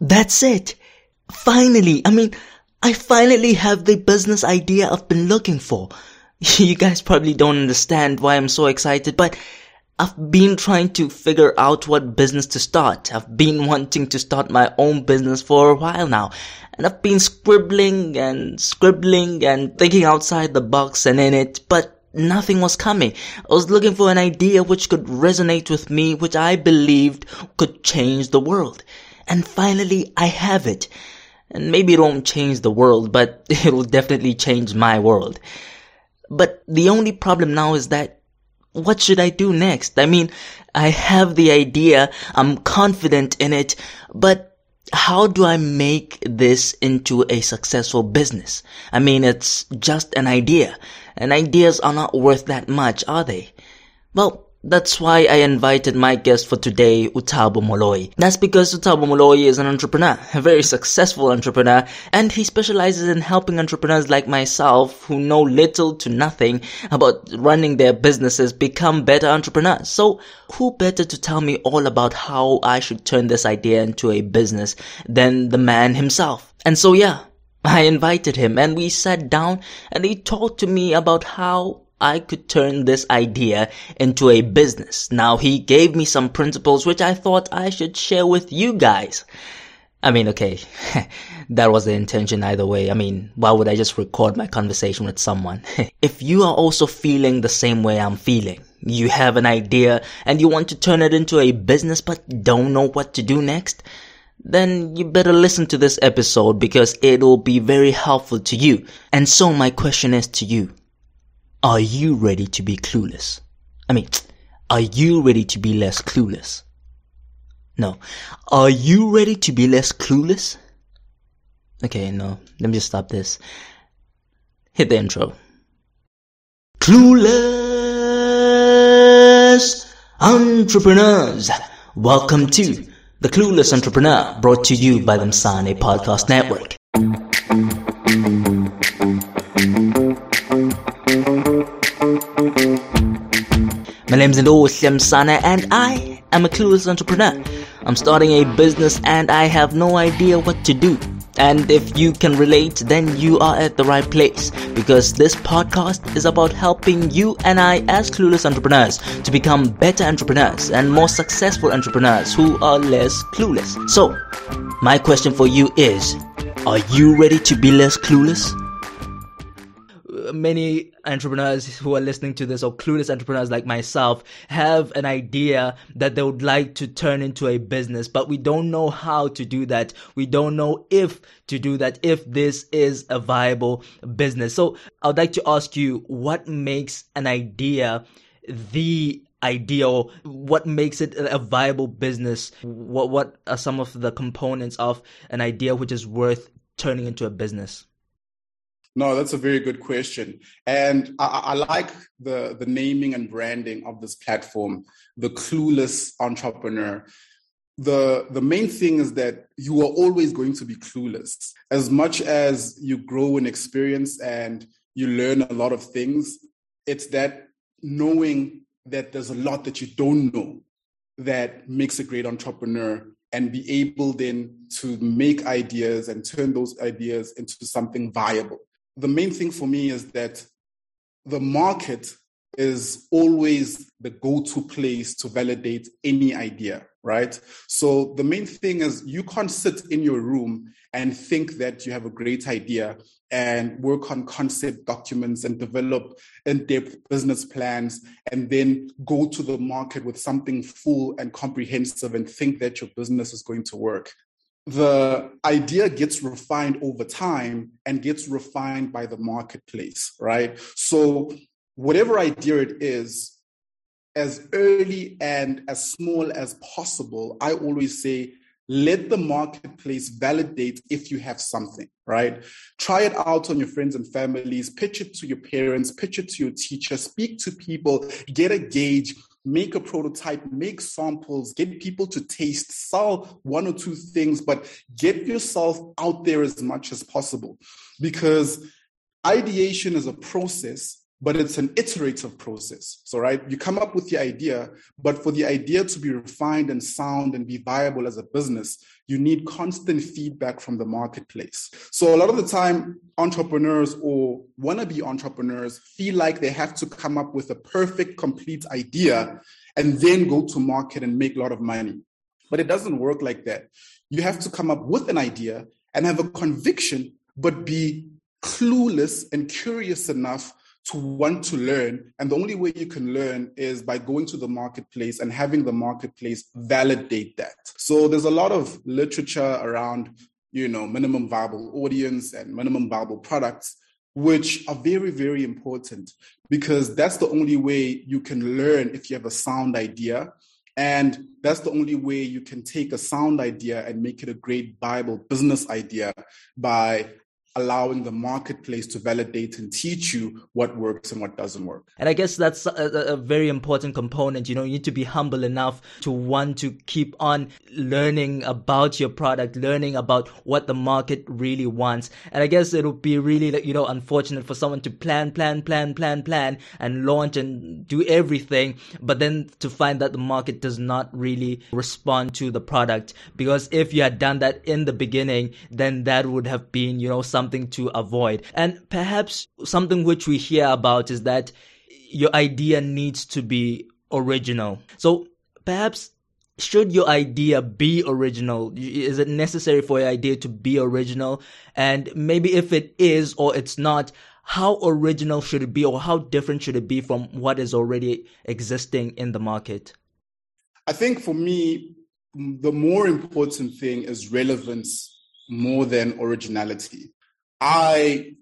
That's it. Finally, I mean, I finally have the business idea I've been looking for. You guys probably don't understand why I'm so excited, but I've been trying to figure out what business to start. I've been wanting to start my own business for a while now. And I've been scribbling and scribbling and thinking outside the box and in it, but nothing was coming. I was looking for an idea which could resonate with me, which I believed could change the world. And finally, I have it. And maybe it won't change the world, but it will definitely change my world. But the only problem now is that what should I do next? I mean, I have the idea, I'm confident in it, but how do I make this into a successful business? I mean, it's just an idea, and ideas are not worth that much, are they? Well, that's why I invited my guest for today, uThabo Moloi. That's because uThabo Moloi is an entrepreneur, a very successful entrepreneur, and he specializes in helping entrepreneurs like myself who know little to nothing about running their businesses become better entrepreneurs. So who better to tell me all about how I should turn this idea into a business than the man himself? And so yeah, I invited him and we sat down and he talked to me about how I could turn this idea into a business. Now he gave me some principles which I thought I should share with you guys. I mean, okay, that was the intention either way. I mean, why would I just record my conversation with someone? if you are also feeling the same way I'm feeling, you have an idea and you want to turn it into a business but don't know what to do next, then you better listen to this episode because it will be very helpful to you. And so my question is to you. Are you ready to be clueless? I mean, are you ready to be less clueless? No. Are you ready to be less clueless? Okay, no. Let me just stop this. Hit the intro. Clueless entrepreneurs. Welcome to the Clueless Entrepreneur brought to you by the Msane Podcast Network. My name name's Ndoshem Sana and I am a clueless entrepreneur. I'm starting a business and I have no idea what to do. And if you can relate, then you are at the right place because this podcast is about helping you and I as clueless entrepreneurs to become better entrepreneurs and more successful entrepreneurs who are less clueless. So, my question for you is, are you ready to be less clueless? many entrepreneurs who are listening to this or clueless entrepreneurs like myself have an idea that they would like to turn into a business, but we don't know how to do that. We don't know if to do that, if this is a viable business. So I would like to ask you what makes an idea the ideal what makes it a viable business what what are some of the components of an idea which is worth turning into a business no, that's a very good question. And I, I, like the, the naming and branding of this platform, the clueless entrepreneur. The, the main thing is that you are always going to be clueless. As much as you grow in experience and you learn a lot of things, it's that knowing that there's a lot that you don't know that makes a great entrepreneur and be able then to make ideas and turn those ideas into something viable the main thing for me is that the market is always the go-to place to validate any idea right? So the main thing is you can't sit in your room and think that you have a great idea and work on concept documents and develop in-depth business plans and then go to the market with something full and comprehensive and think that your business is going to work the idea gets refined over time and gets refined by the marketplace, right? So, whatever idea it is, as early and as small as possible, I always say, let the marketplace validate if you have something, right? Try it out on your friends and families, pitch it to your parents, pitch it to your teacher, speak to people, get a gauge, make a prototype, make samples, get people to taste, sell one or two things, but get yourself out there as much as possible. Because ideation is a process but it's an iterative process. So, right, you come up with the idea, but for the idea to be refined and sound and be viable as a business, you need constant feedback from the marketplace. So, a lot of the time, entrepreneurs or wannabe entrepreneurs feel like they have to come up with a perfect, complete idea and then go to market and make a lot of money. But it doesn't work like that. You have to come up with an idea and have a conviction, but be clueless and curious enough to want to learn. And the only way you can learn is by going to the marketplace and having the marketplace validate that. So there's a lot of literature around, you know, minimum viable audience and minimum viable products, which are very, very important because that's the only way you can learn if you have a sound idea. And that's the only way you can take a sound idea and make it a great viable business idea by allowing the marketplace to validate and teach you what works and what doesn't work. And I guess that's a, a, very important component. You know, you need to be humble enough to want to keep on learning about your product, learning about what the market really wants. And I guess it'll be really, you know, unfortunate for someone to plan, plan, plan, plan, plan and launch and do everything, but then to find that the market does not really respond to the product. Because if you had done that in the beginning, then that would have been, you know, something to avoid. And perhaps something which we hear about is that your idea needs to be original. So perhaps should your idea be original? Is it necessary for your idea to be original? And maybe if it is or it's not, how original should it be or how different should it be from what is already existing in the market? I think for me, the more important thing is relevance more than originality. I,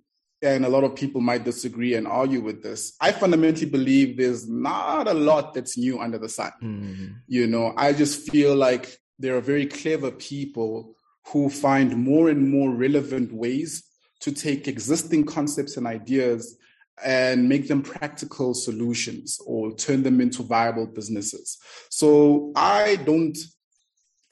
and a lot of people might disagree and argue with this, I fundamentally believe there's not a lot that's new under the sun. Mm-hmm. You know, I just feel like there are very clever people who find more and more relevant ways to take existing concepts and ideas and make them practical solutions or turn them into viable businesses. So I don't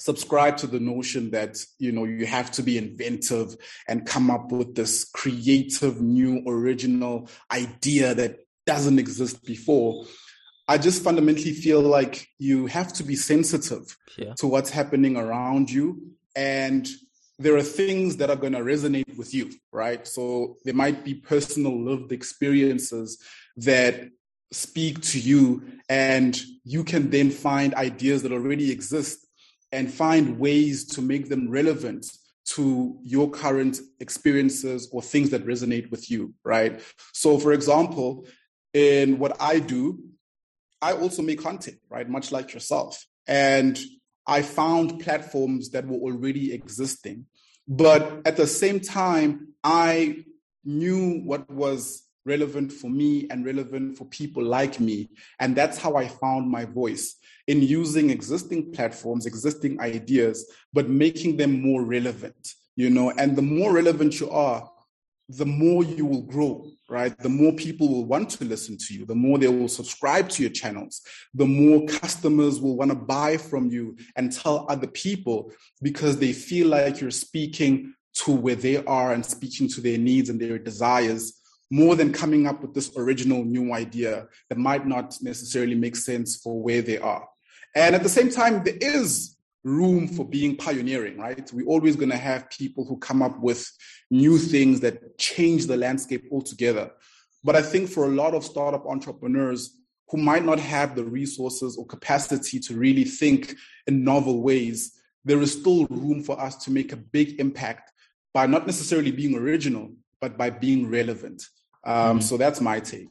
subscribe to the notion that you know you have to be inventive and come up with this creative new original idea that doesn't exist before i just fundamentally feel like you have to be sensitive yeah. to what's happening around you and there are things that are going to resonate with you right so there might be personal lived experiences that speak to you and you can then find ideas that already exist and find ways to make them relevant to your current experiences or things that resonate with you, right? So, for example, in what I do, I also make content, right? Much like yourself. And I found platforms that were already existing. But at the same time, I knew what was relevant for me and relevant for people like me. And that's how I found my voice in using existing platforms, existing ideas, but making them more relevant, you know, and the more relevant you are, the more you will grow, right? The more people will want to listen to you, the more they will subscribe to your channels, the more customers will want to buy from you and tell other people because they feel like you're speaking to where they are and speaking to their needs and their desires more than coming up with this original new idea that might not necessarily make sense for where they are. And at the same time, there is room for being pioneering, right? We're always going to have people who come up with new things that change the landscape altogether. But I think for a lot of startup entrepreneurs who might not have the resources or capacity to really think in novel ways, there is still room for us to make a big impact by not necessarily being original, but by being relevant. Um, mm. So that's my take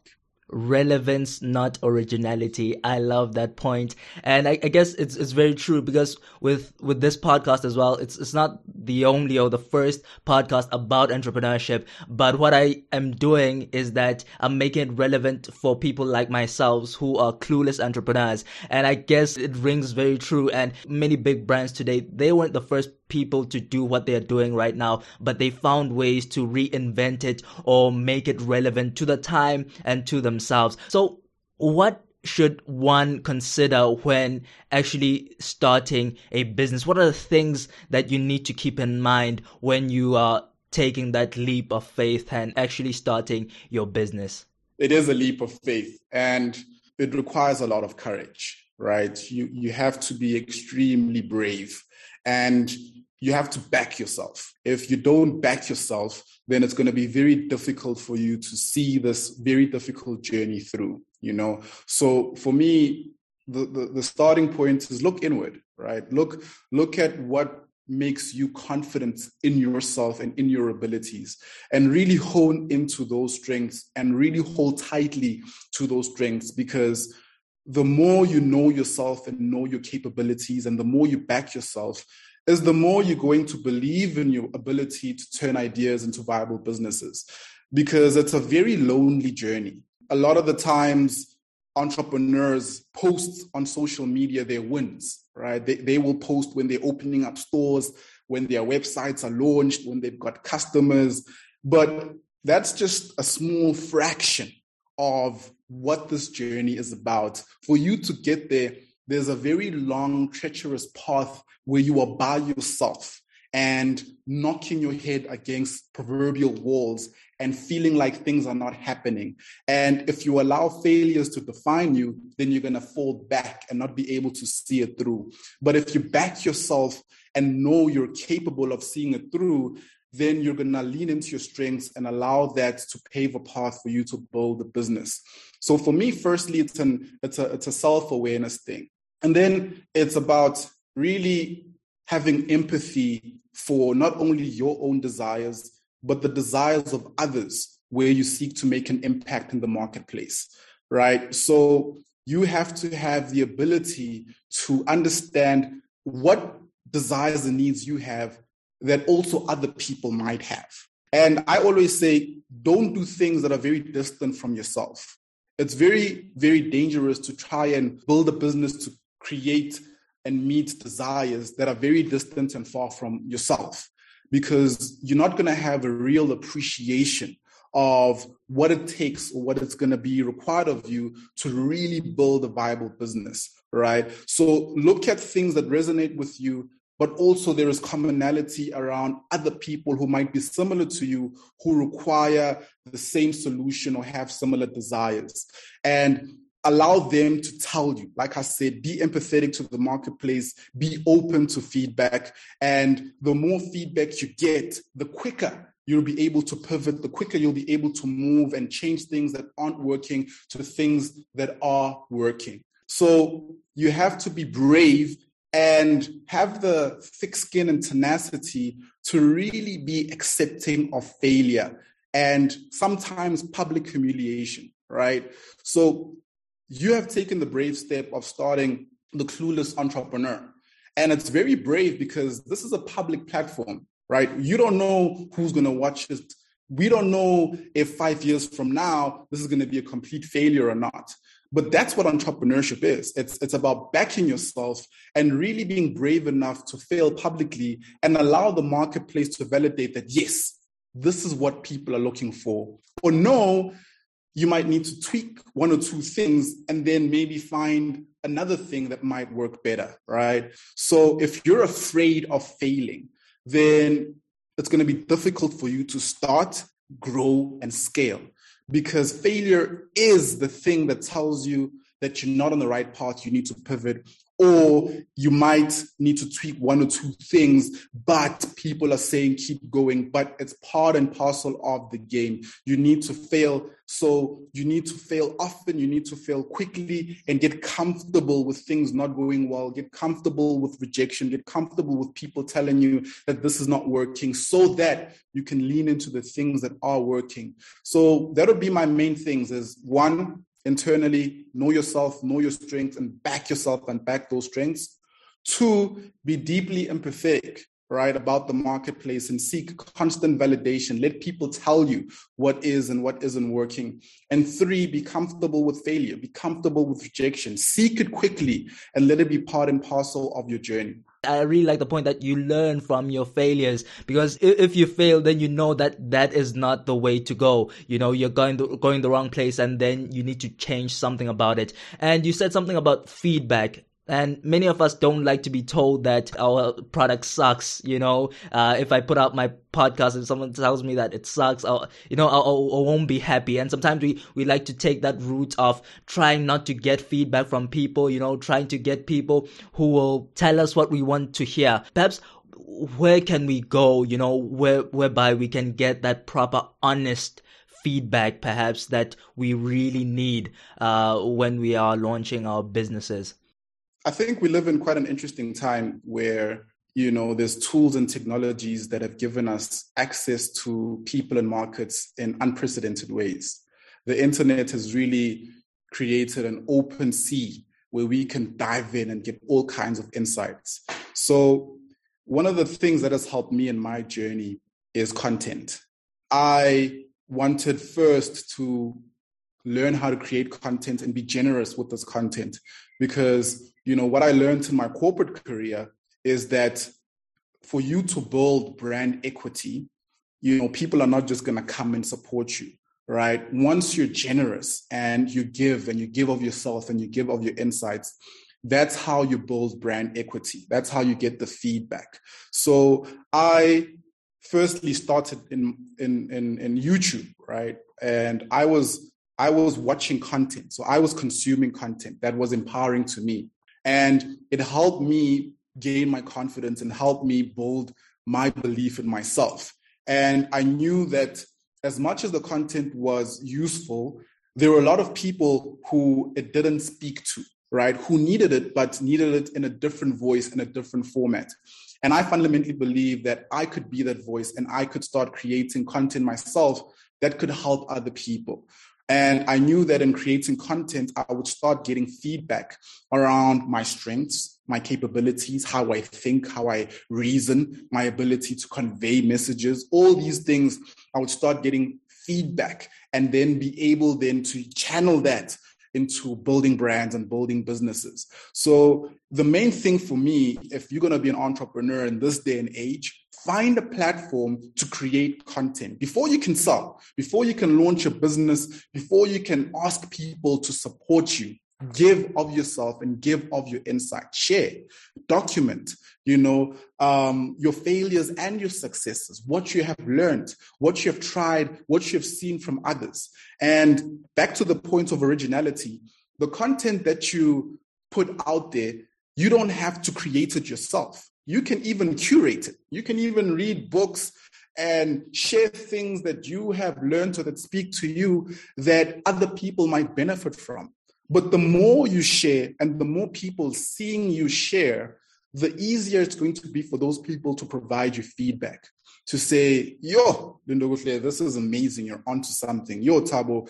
relevance, not originality. I love that point. And I, I, guess it's, it's very true because with, with this podcast as well, it's, it's not the only or the first podcast about entrepreneurship. But what I am doing is that I'm making it relevant for people like myself who are clueless entrepreneurs. And I guess it rings very true. And many big brands today, they weren't the first people to do what they're doing right now, but they found ways to reinvent it or make it relevant to the time and to themselves. So what should one consider when actually starting a business? What are the things that you need to keep in mind when you are taking that leap of faith and actually starting your business? it is a leap of faith and it requires a lot of courage, right? You, you have to be extremely brave and you have to back yourself. If you don't back yourself, then it's going to be very difficult for you to see this very difficult journey through, you know? So for me, the, the, the starting point is look inward, right? Look, look at what makes you confident in yourself and in your abilities and really hone into those strengths and really hold tightly to those strengths because the more you know yourself and know your capabilities and the more you back yourself is the more you're going to believe in your ability to turn ideas into viable businesses because it's a very lonely journey a lot of the times entrepreneurs post on social media their wins, right? They, they will post when they're opening up stores, when their websites are launched, when they've got customers. But that's just a small fraction of what this journey is about. For you to get there, there's a very long, treacherous path where you are by yourself and knocking your head against proverbial walls and feeling like things are not happening. And if you allow failures to define you, then you're going to fall back and not be able to see it through. But if you back yourself and know you're capable of seeing it through, then you're going to lean into your strengths and allow that to pave a path for you to build a business. So for me, firstly, it's an it's a it's a self-awareness thing. And then it's about really having empathy for not only your own desires, but the desires of others where you seek to make an impact in the marketplace, right? So you have to have the ability to understand what desires and needs you have that also other people might have. And I always say, don't do things that are very distant from yourself. It's very, very dangerous to try and build a business to create and meet desires that are very distant and far from yourself because you're not going to have a real appreciation of what it takes or what it's going to be required of you to really build a viable business, right? So look at things that resonate with you, but also there is commonality around other people who might be similar to you who require the same solution or have similar desires. And allow them to tell you. Like I said, be empathetic to the marketplace, be open to feedback. And the more feedback you get, the quicker you'll be able to pivot, the quicker you'll be able to move and change things that aren't working to things that are working. So you have to be brave and have the thick skin and tenacity to really be accepting of failure and sometimes public humiliation, right? So you have taken the brave step of starting the clueless entrepreneur. And it's very brave because this is a public platform, right? You don't know who's going to watch it. We don't know if five years from now, this is going to be a complete failure or not. But that's what entrepreneurship is. It's, it's about backing yourself and really being brave enough to fail publicly and allow the marketplace to validate that, yes, this is what people are looking for. Or no, you might need to tweak one or two things and then maybe find another thing that might work better, right? So if you're afraid of failing, then it's going to be difficult for you to start, grow, and scale because failure is the thing that tells you that you're not on the right path, you need to pivot, or you might need to tweak one or two things, but people are saying keep going. But it's part and parcel of the game. You need to fail. So you need to fail often, you need to fail quickly and get comfortable with things not going well, get comfortable with rejection, get comfortable with people telling you that this is not working so that you can lean into the things that are working. So that would be my main things is one, internally, know yourself, know your strengths, and back yourself and back those strengths. Two, be deeply empathetic, right, about the marketplace and seek constant validation. Let people tell you what is and what isn't working. And three, be comfortable with failure, be comfortable with rejection. Seek it quickly and let it be part and parcel of your journey. I really like the point that you learn from your failures because if you fail, then you know that that is not the way to go. You know, you're going the, going the wrong place and then you need to change something about it. And you said something about feedback. And many of us don't like to be told that our product sucks you know? Uh, if i put out my podcast and someone tells me that it sucks I'll, you know I, I won't be happy. And sometimes we we like to take that route of trying not to get feedback from people you know trying to get people who will tell us what we want to hear. Perhaps where can we go you know where whereby we can get that proper honest feedback perhaps that we really need uh, when we are launching our businesses I think we live in quite an interesting time where you know there's tools and technologies that have given us access to people and markets in unprecedented ways. The internet has really created an open sea where we can dive in and get all kinds of insights. So one of the things that has helped me in my journey is content. I wanted first to learn how to create content and be generous with this content. Because you know what i learned in my corporate career is that for you to build brand equity you know people are not just going to come and support you right? Once you're generous and you give and you give of yourself and you give of your insights that's how you build brand equity. That's how you get the feedback. So i firstly started in in in, in youtube right? And i was I was watching content. So I was consuming content that was empowering to me. And it helped me gain my confidence and helped me build my belief in myself. And I knew that as much as the content was useful, there were a lot of people who it didn't speak to, right? Who needed it, but needed it in a different voice, in a different format. And I fundamentally believe that I could be that voice and I could start creating content myself that could help other people. And I knew that in creating content, I would start getting feedback around my strengths, my capabilities, how I think, how I reason, my ability to convey messages, all these things. I would start getting feedback and then be able then to channel that into building brands and building businesses. So the main thing for me, if you're going to be an entrepreneur in this day and age, find a platform to create content before you can sell, before you can launch a business, before you can ask people to support you. Give of yourself and give of your insight. Share, document, you know, um, your failures and your successes, what you have learned, what you have tried, what you have seen from others. And back to the point of originality, the content that you put out there, you don't have to create it yourself. You can even curate it. You can even read books and share things that you have learned or that speak to you that other people might benefit from. But the more you share and the more people seeing you share, the easier it's going to be for those people to provide you feedback. To say, yo, Lindokuhle, this is amazing. You're onto something. Yo, Thabo,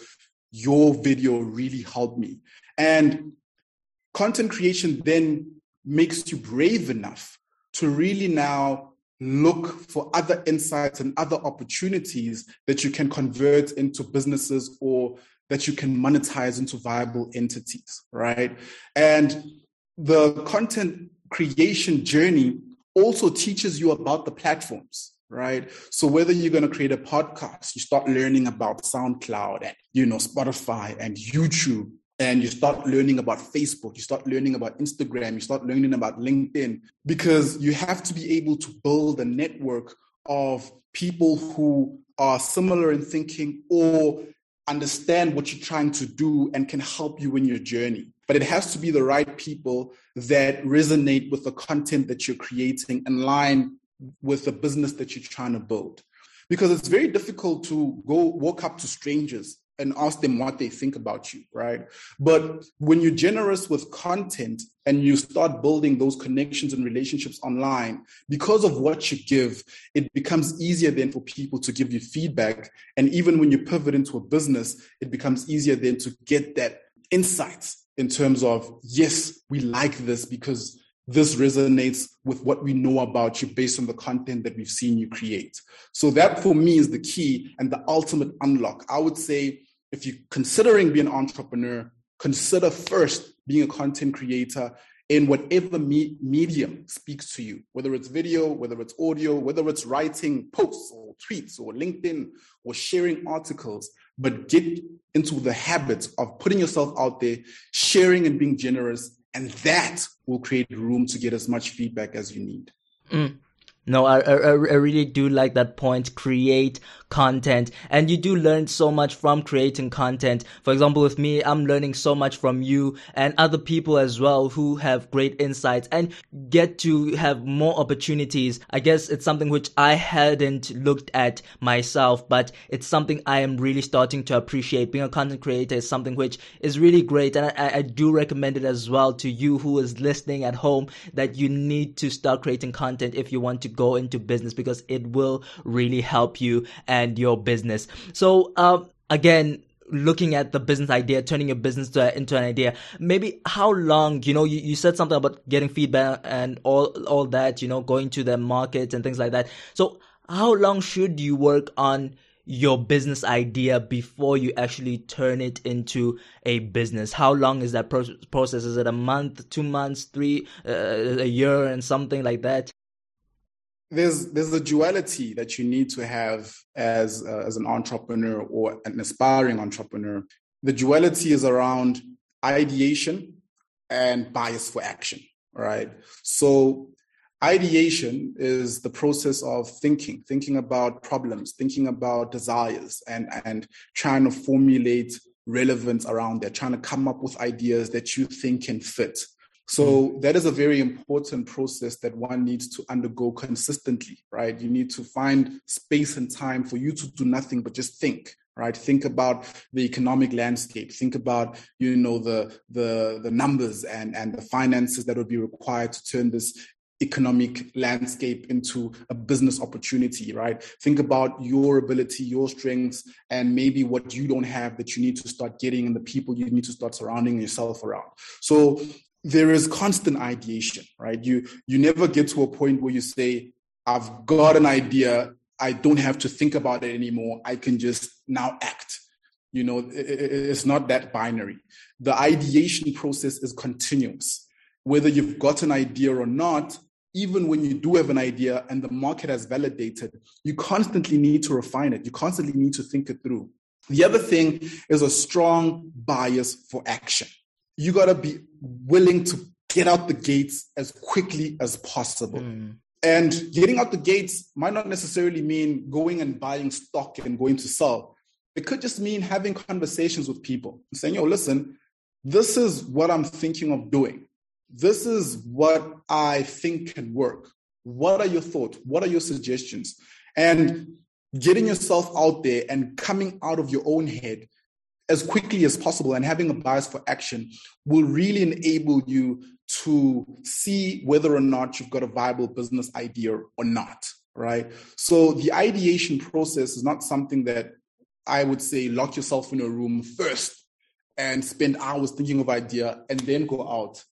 your video really helped me. And content creation then makes you brave enough to really now look for other insights and other opportunities that you can convert into businesses or that you can monetize into viable entities, right? And the content creation journey also teaches you about the platforms, right? So whether you're going to create a podcast, you start learning about SoundCloud and, you know, Spotify and YouTube and you start learning about Facebook, you start learning about Instagram, you start learning about LinkedIn, because you have to be able to build a network of people who are similar in thinking or understand what you're trying to do and can help you in your journey. But it has to be the right people that resonate with the content that you're creating in line with the business that you're trying to build. Because it's very difficult to go walk up to strangers and ask them what they think about you, right? But when you're generous with content and you start building those connections and relationships online, because of what you give, it becomes easier then for people to give you feedback. And even when you pivot into a business, it becomes easier then to get that insights in terms of, yes, we like this because this resonates with what we know about you based on the content that we've seen you create. So that for me is the key and the ultimate unlock. I would say if you're considering being an entrepreneur, consider first being a content creator in whatever me- medium speaks to you, whether it's video, whether it's audio, whether it's writing posts or tweets or LinkedIn or sharing articles, but get into the habit of putting yourself out there, sharing and being generous And that will create room to get as much feedback as you need. Mm. No, I, I, I really do like that point. Create content and you do learn so much from creating content. For example, with me, I'm learning so much from you and other people as well who have great insights and get to have more opportunities. I guess it's something which I hadn't looked at myself, but it's something I am really starting to appreciate. Being a content creator is something which is really great. And I, I do recommend it as well to you who is listening at home that you need to start creating content if you want to go into business because it will really help you and and your business. So, um, again, looking at the business idea, turning your business to, into an idea, maybe how long, you know, you, you said something about getting feedback and all, all that, you know, going to the market and things like that. So how long should you work on your business idea before you actually turn it into a business how long is that pro- process is it a month two months three uh, a year and something like that there's there's a duality that you need to have as uh, as an entrepreneur or an aspiring entrepreneur. The duality is around ideation and bias for action, right? So ideation is the process of thinking, thinking about problems, thinking about desires and and trying to formulate relevance around that, trying to come up with ideas that you think can fit so mm. that is a very important process that one needs to undergo consistently, right? You need to find space and time for you to do nothing but just think, right? Think about the economic landscape. Think about, you know, the the the numbers and and the finances that would be required to turn this economic landscape into a business opportunity, right? Think about your ability, your strengths, and maybe what you don't have that you need to start getting and the people you need to start surrounding yourself around. So there is constant ideation, right? You you never get to a point where you say, I've got an idea, I don't have to think about it anymore. I can just now act. You know, it's not that binary. The ideation process is continuous. Whether you've got an idea or not, even when you do have an idea and the market has validated, you constantly need to refine it. You constantly need to think it through. The other thing is a strong bias for action you got to be willing to get out the gates as quickly as possible. Mm. And getting out the gates might not necessarily mean going and buying stock and going to sell. It could just mean having conversations with people and saying, yo, listen, this is what I'm thinking of doing. This is what I think can work. What are your thoughts? What are your suggestions? And getting yourself out there and coming out of your own head as quickly as possible and having a bias for action will really enable you to see whether or not you've got a viable business idea or not right? So the ideation process is not something that i would say lock yourself in a room first and spend hours thinking of idea and then go out.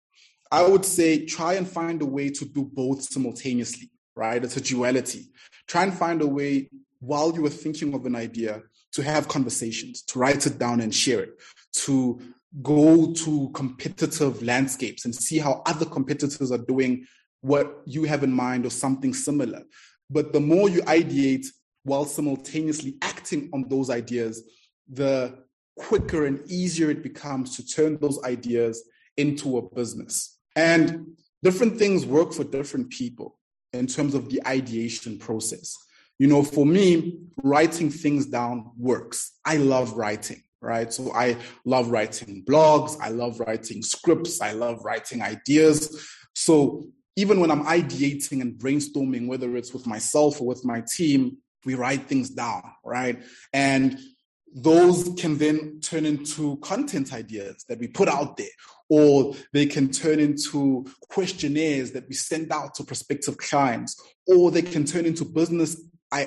I would say try and find a way to do both simultaneously right? It's a duality. Try and find a way while you are thinking of an idea to have conversations, to write it down and share it, to go to competitive landscapes and see how other competitors are doing what you have in mind or something similar. But the more you ideate while simultaneously acting on those ideas, the quicker and easier it becomes to turn those ideas into a business. And different things work for different people in terms of the ideation process. You know, for me, writing things down works. I love writing, right? So I love writing blogs, I love writing scripts, I love writing ideas. So even when I'm ideating and brainstorming, whether it's with myself or with my team, we write things down, right? And those can then turn into content ideas that we put out there, or they can turn into questionnaires that we send out to prospective clients, or they can turn into business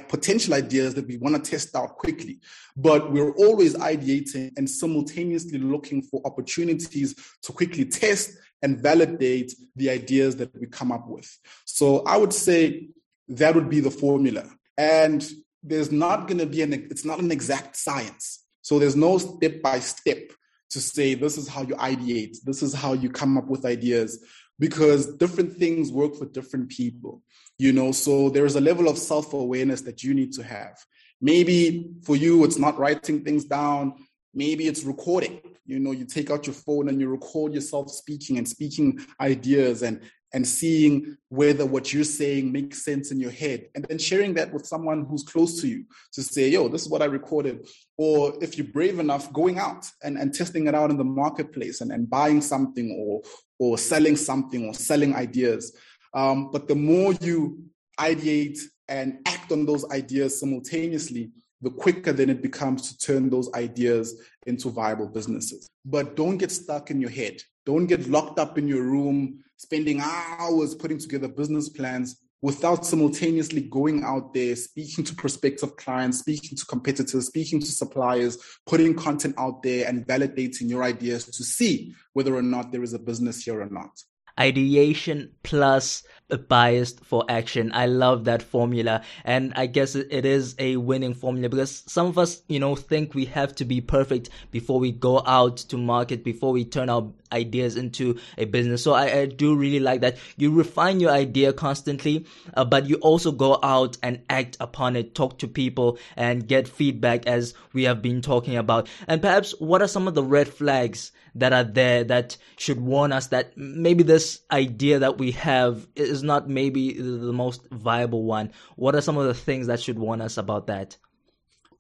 potential ideas that we want to test out quickly. But we're always ideating and simultaneously looking for opportunities to quickly test and validate the ideas that we come up with. So I would say that would be the formula. And there's not going to be an, it's not an exact science. So there's no step by step to say this is how you ideate, this is how you come up with ideas, because different things work for different people you know? So there is a level of self-awareness that you need to have. Maybe for you it's not writing things down. Maybe it's recording. You know, you take out your phone and you record yourself speaking and speaking ideas and and seeing whether what you're saying makes sense in your head and then sharing that with someone who's close to you to say yo this is what i recorded. Or if you're brave enough going out and, and testing it out in the marketplace and, and buying something or or selling something or selling ideas. Um, but the more you ideate and act on those ideas simultaneously the quicker then it becomes to turn those ideas into viable businesses. But don't get stuck in your head. Don't get locked up in your room spending hours putting together business plans without simultaneously going out there, speaking to prospective clients, speaking to competitors, speaking to suppliers, putting content out there and validating your ideas to see whether or not there is a business here or not ideation plus a bias for action. I love that formula. And I guess it is a winning formula because some of us, you know, think we have to be perfect before we go out to market, before we turn our ideas into a business. So I, I do really like that. You refine your idea constantly, uh, but you also go out and act upon it, talk to people and get feedback as we have been talking about. And perhaps what are some of the red flags that are there that should warn us that maybe this idea that we have is not maybe the most viable one. What are some of the things that should warn us about that?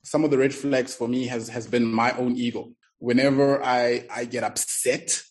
Some of the red flags for me has has been my own ego. Whenever I I get upset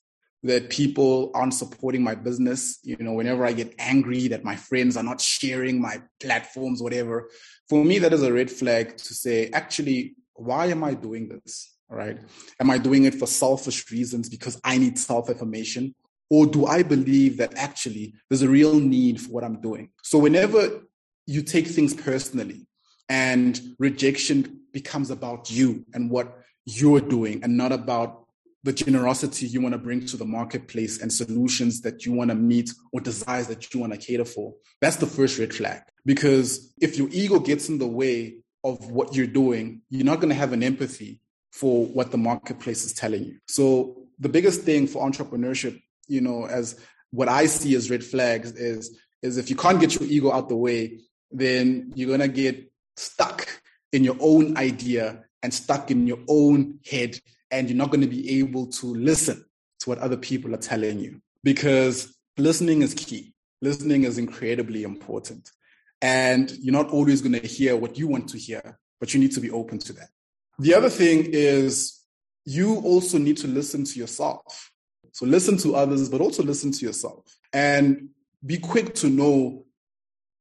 that people aren't supporting my business, you know, whenever I get angry that my friends are not sharing my platforms, whatever, for me that is a red flag to say, actually, why am I doing this? Right? Am I doing it for selfish reasons because I need self affirmation? Or do I believe that actually there's a real need for what I'm doing? So, whenever you take things personally and rejection becomes about you and what you're doing and not about the generosity you want to bring to the marketplace and solutions that you want to meet or desires that you want to cater for. That's the first red flag. Because if your ego gets in the way of what you're doing, you're not going to have an empathy for what the marketplace is telling you. So the biggest thing for entrepreneurship, you know, as what I see as red flags is is if you can't get your ego out the way, then you're gonna get stuck in your own idea and stuck in your own head, and you're not gonna be able to listen to what other people are telling you because listening is key. Listening is incredibly important. And you're not always going to hear what you want to hear, but you need to be open to that. The other thing is you also need to listen to yourself. So listen to others, but also listen to yourself and be quick to know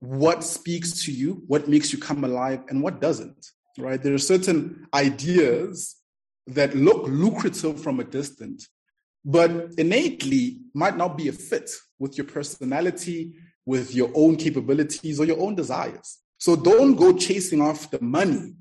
what speaks to you, what makes you come alive, and what doesn't. Right? There are certain ideas that look lucrative from a distance, but innately might not be a fit with your personality, with your own capabilities, or your own desires. So don't go chasing after money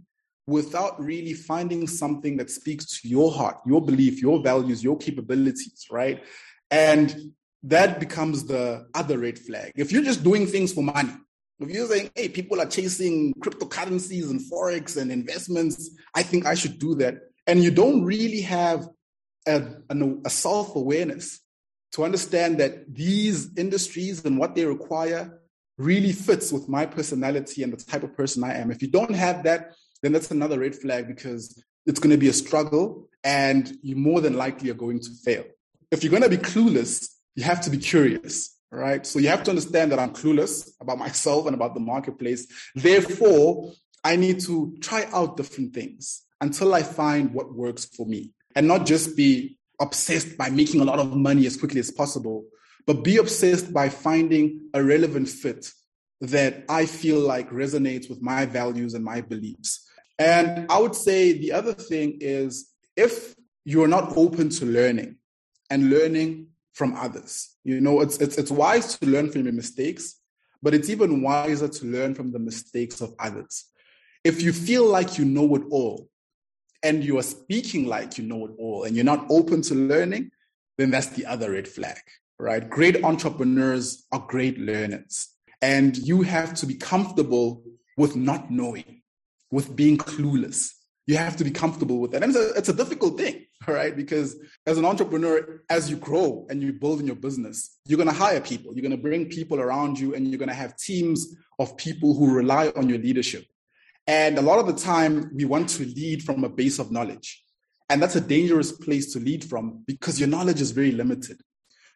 without really finding something that speaks to your heart, your belief, your values, your capabilities, right? And that becomes the other red flag. If you're just doing things for money, if you're saying, hey, people are chasing cryptocurrencies and forex and investments, I think I should do that. And you don't really have a, a self awareness to understand that these industries and what they require really fits with my personality and the type of person I am. If you don't have that, then that's another red flag because it's going to be a struggle and you more than likely are going to fail. If you're going to be clueless, you have to be curious, right? So you have to understand that I'm clueless about myself and about the marketplace. Therefore, I need to try out different things until I find what works for me and not just be obsessed by making a lot of money as quickly as possible, but be obsessed by finding a relevant fit that I feel like resonates with my values and my beliefs. And I would say the other thing is if you're not open to learning and learning from others, you know, it's, it's, it's wise to learn from your mistakes, but it's even wiser to learn from the mistakes of others. If you feel like you know it all and you are speaking like you know it all and you're not open to learning, then that's the other red flag, right? Great entrepreneurs are great learners. And you have to be comfortable with not knowing with being clueless. You have to be comfortable with that. And it's a, it's a difficult thing, right? Because as an entrepreneur, as you grow and you build in your business, you're going to hire people. You're going to bring people around you and you're going to have teams of people who rely on your leadership. And a lot of the time, we want to lead from a base of knowledge. And that's a dangerous place to lead from because your knowledge is very limited.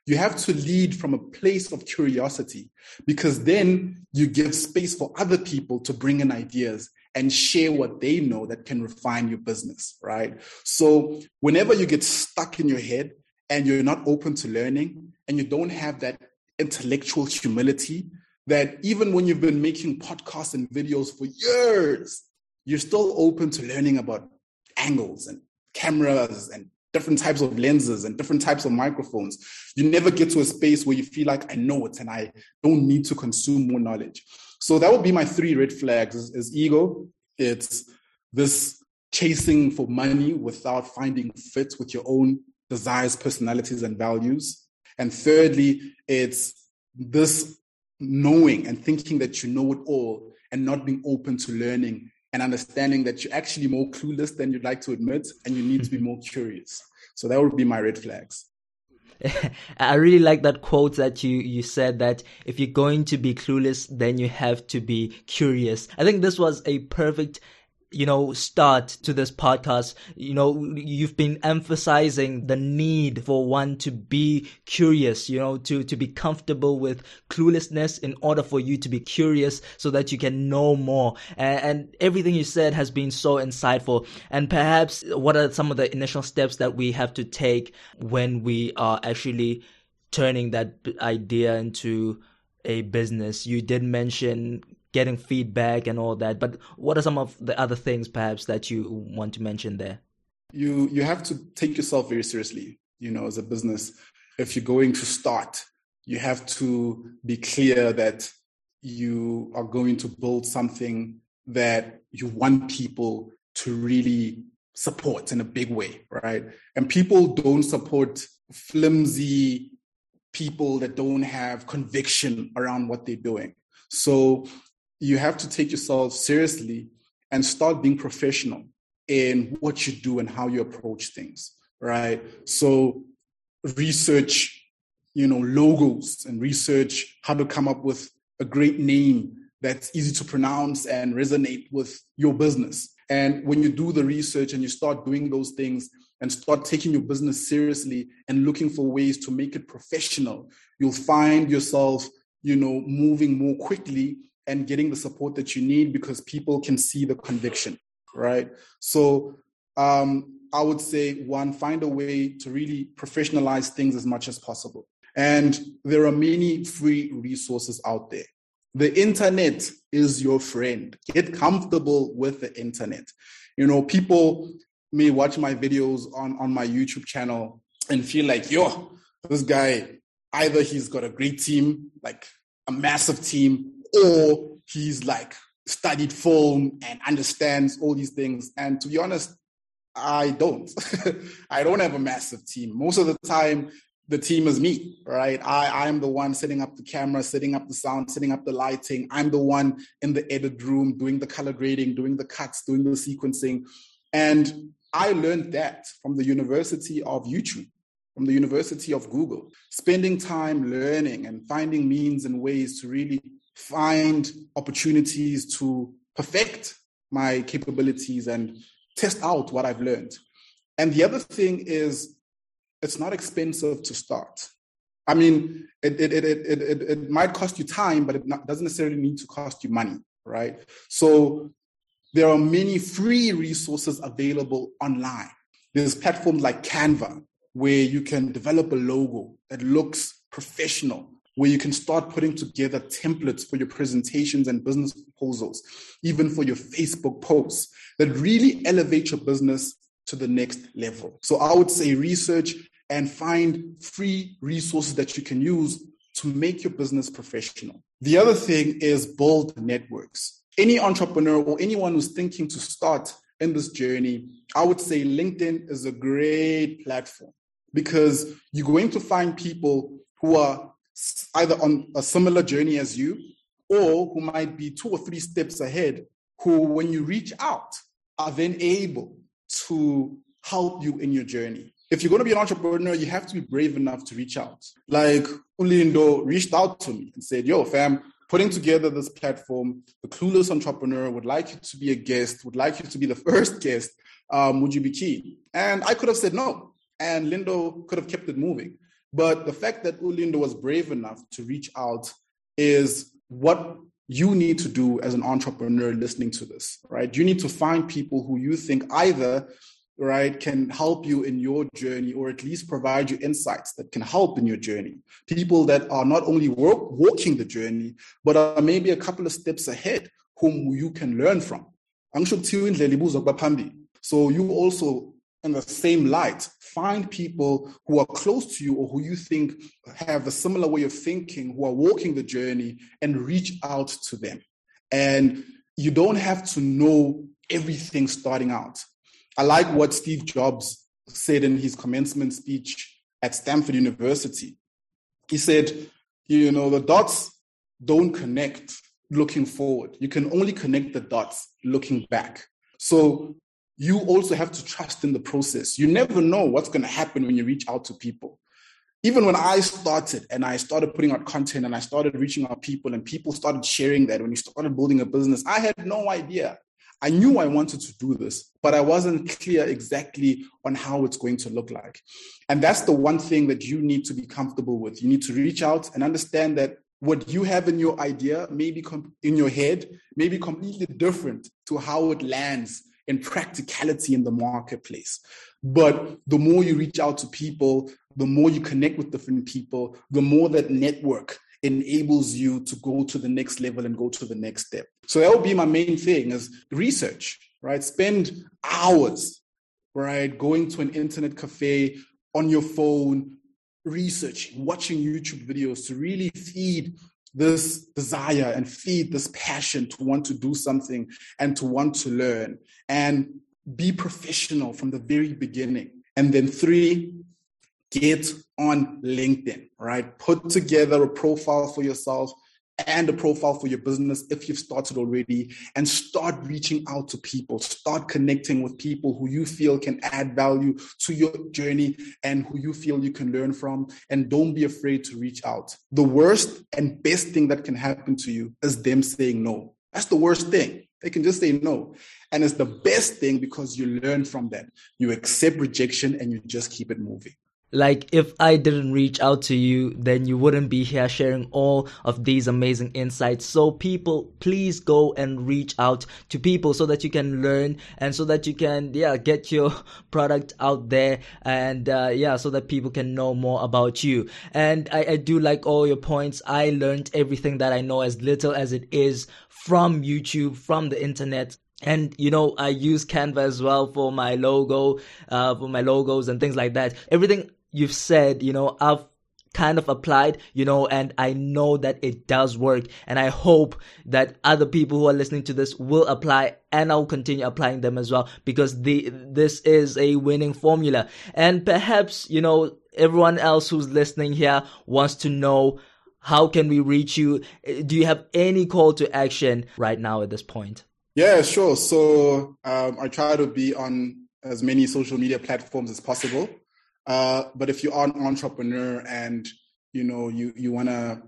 You have to lead from a place of curiosity because then you give space for other people to bring in ideas and share what they know that can refine your business, right? So whenever you get stuck in your head and you're not open to learning and you don't have that intellectual humility, that even when you've been making podcasts and videos for years, you're still open to learning about angles and cameras and different types of lenses and different types of microphones. You never get to a space where you feel like I know it and I don't need to consume more knowledge. So that would be my three red flags is, is ego. It's this chasing for money without finding fit with your own desires, personalities, and values. And thirdly, it's this knowing and thinking that you know it all and not being open to learning and understanding that you're actually more clueless than you'd like to admit and you need to be mm-hmm. more curious. So that would be my red flags. I really like that quote that you, you said that if you're going to be clueless, then you have to be curious. I think this was a perfect you know, start to this podcast. You know, you've been emphasizing the need for one to be curious, you know, to, to be comfortable with cluelessness in order for you to be curious so that you can know more. And, and everything you said has been so insightful. And perhaps what are some of the initial steps that we have to take when we are actually turning that idea into a business? You did mention getting feedback and all that. But what are some of the other things perhaps that you want to mention there? You you have to take yourself very seriously, you know, as a business. If you're going to start, you have to be clear that you are going to build something that you want people to really support in a big way, right? And people don't support flimsy people that don't have conviction around what they're doing. So you have to take yourself seriously and start being professional in what you do and how you approach things, right? So research, you know, logos and research how to come up with a great name that's easy to pronounce and resonate with your business. And when you do the research and you start doing those things and start taking your business seriously and looking for ways to make it professional, you'll find yourself, you know, moving more quickly and getting the support that you need because people can see the conviction, right? So um, I would say one, find a way to really professionalize things as much as possible. And there are many free resources out there. The internet is your friend. Get comfortable with the internet. You know, people may watch my videos on, on my YouTube channel and feel like, yo, this guy, either he's got a great team, like a massive team, or he's like studied film and understands all these things. And to be honest, I don't. I don't have a massive team. Most of the time, the team is me, right? I, I'm the one setting up the camera, setting up the sound, setting up the lighting. I'm the one in the edit room doing the color grading, doing the cuts, doing the sequencing. And I learned that from the University of YouTube, from the University of Google, spending time learning and finding means and ways to really find opportunities to perfect my capabilities and test out what I've learned. And the other thing is, it's not expensive to start. I mean, it, it, it, it, it, it might cost you time, but it not, doesn't necessarily need to cost you money, right? So there are many free resources available online. There's platforms like Canva, where you can develop a logo that looks professional, where you can start putting together templates for your presentations and business proposals, even for your Facebook posts that really elevate your business to the next level. So I would say research and find free resources that you can use to make your business professional. The other thing is build networks. Any entrepreneur or anyone who's thinking to start in this journey, I would say LinkedIn is a great platform because you're going to find people who are either on a similar journey as you or who might be two or three steps ahead, who, when you reach out, are then able to help you in your journey. If you're going to be an entrepreneur, you have to be brave enough to reach out. Like uLindo reached out to me and said, Yo, fam, putting together this platform. The clueless entrepreneur would like you to be a guest, would like you to be the first guest. Um, would you be keen? And I could have said no, and Lindo could have kept it moving. But the fact that uLindo was brave enough to reach out is what you need to do as an entrepreneur listening to this, right? You need to find people who you think either right can help you in your journey or at least provide you insights that can help in your journey. People that are not only work, walking the journey but are maybe a couple of steps ahead whom you can learn from. So you also in the same light find people who are close to you or who you think have a similar way of thinking who are walking the journey and reach out to them and you don't have to know everything starting out I like what Steve Jobs said in his commencement speech at Stanford University. He said, you know, the dots don't connect looking forward. You can only connect the dots looking back. So you also have to trust in the process. You never know what's going to happen when you reach out to people. Even when I started and I started putting out content and I started reaching out people and people started sharing that when you started building a business, I had no idea I knew I wanted to do this, but I wasn't clear exactly on how it's going to look like. And that's the one thing that you need to be comfortable with. You need to reach out and understand that what you have in your idea, maybe in your head, may be completely different to how it lands in practicality in the marketplace. But the more you reach out to people, the more you connect with different people, the more that network enables you to go to the next level and go to the next step. So that would be my main thing is research, right? Spend hours, right? Going to an internet cafe on your phone, researching, watching YouTube videos to really feed this desire and feed this passion to want to do something and to want to learn and be professional from the very beginning. And then three, get on LinkedIn, right? Put together a profile for yourself and a profile for your business if you've started already and start reaching out to people. Start connecting with people who you feel can add value to your journey and who you feel you can learn from. And don't be afraid to reach out. The worst and best thing that can happen to you is them saying no. That's the worst thing. They can just say no. And it's the best thing because you learn from that you accept rejection and you just keep it moving like if I didn't reach out to you, then you wouldn't be here sharing all of these amazing insights. So people, please go and reach out to people so that you can learn and so that you can, yeah, get your product out there and, uh, yeah, so that people can know more about you. And I, I do like all your points. I learned everything that I know as little as it is from YouTube, from the internet and you know i use canva as well for my logo uh, for my logos and things like that everything you've said, you know, I've kind of applied, you know, and I know that it does work. And I hope that other people who are listening to this will apply and I'll continue applying them as well because the, this is a winning formula. And perhaps, you know, everyone else who's listening here wants to know how can we reach you? Do you have any call to action right now at this point? Yeah, sure. So um, I try to be on as many social media platforms as possible. Uh, but if you are an entrepreneur and you know you you want to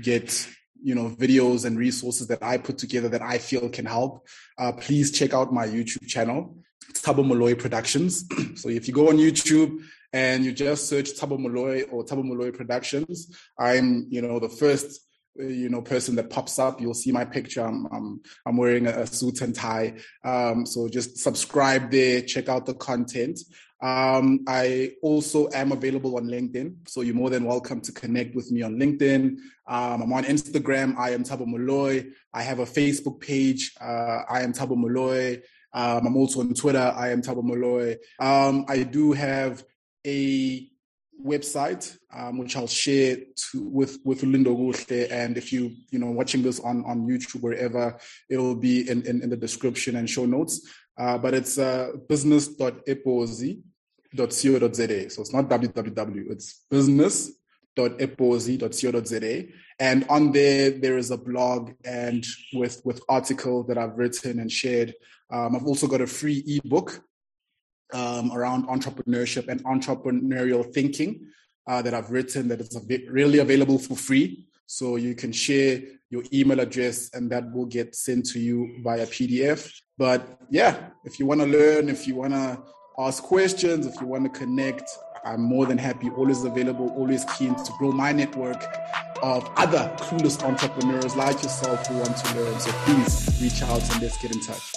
get you know videos and resources that I put together that I feel can help, uh, please check out my YouTube channel. It's Thabo Moloi Productions. so if you go on YouTube and you just search Thabo Moloi or Thabo Moloi Productions, I'm you know the first you know person that pops up you'll see my picture i'm i'm, I'm wearing a, suit and tie um, so just subscribe there check out the content um, I also am available on LinkedIn, so you're more than welcome to connect with me on LinkedIn. Um, I'm on Instagram. I am Thabo Moloi. I have a Facebook page. Uh, I am Thabo Moloi. Um, I'm also on Twitter. I am Thabo Moloi. Um, I do have a website um, which I'll share to, with with Lindo. And if you you know watching this on on YouTube wherever, it will be in, in, in the description and show notes. Uh, but it's uh, business.ebozi.co.za. So it's not www, it's business.ebozi.co.za. And on there, there is a blog and with, with articles that I've written and shared. Um, I've also got a free ebook um, around entrepreneurship and entrepreneurial thinking uh, that I've written that is really available for free. So you can share your email address and that will get sent to you via PDF. But yeah, if you want to learn, if you want to ask questions, if you want to connect, I'm more than happy, always available, always keen to grow my network of other clueless entrepreneurs like yourself who want to learn. So please reach out and let's get in touch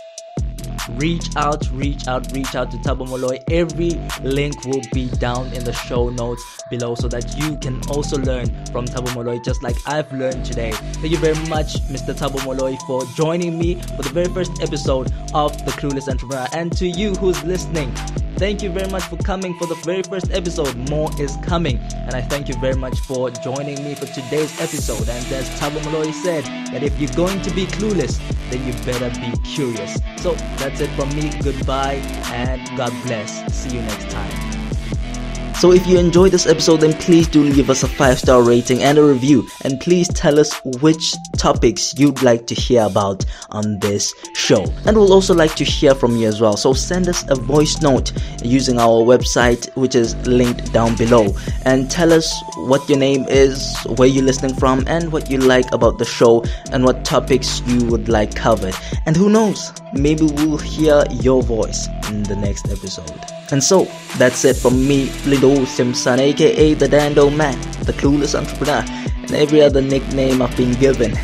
reach out, reach out, reach out to Thabo Moloi. Every link will be down in the show notes below so that you can also learn from Thabo Moloi just like I've learned today. Thank you very much, Mr. Thabo Moloi, for joining me for the very first episode of The Clueless Entrepreneur. And to you who's listening, Thank you very much for coming for the very first episode. More is coming. And I thank you very much for joining me for today's episode. And as Thabo Moloi said, that if you're going to be clueless, then you better be curious. So that's it from me. Goodbye and God bless. See you next time. So if you enjoyed this episode, then please do leave us a five star rating and a review. And please tell us which topics you'd like to hear about on this show. And we'll also like to hear from you as well. So send us a voice note using our website, which is linked down below. And tell us what your name is, where you're listening from, and what you like about the show, and what topics you would like covered. And who knows, maybe we'll hear your voice in the next episode. And so, that's it from me, Lindo Simpson, aka the Dando Man, the clueless entrepreneur, and every other nickname I've been given.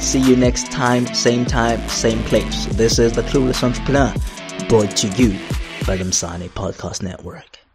See you next time, same time, same place. This is the Clueless Entrepreneur, brought to you by the Msane Podcast Network.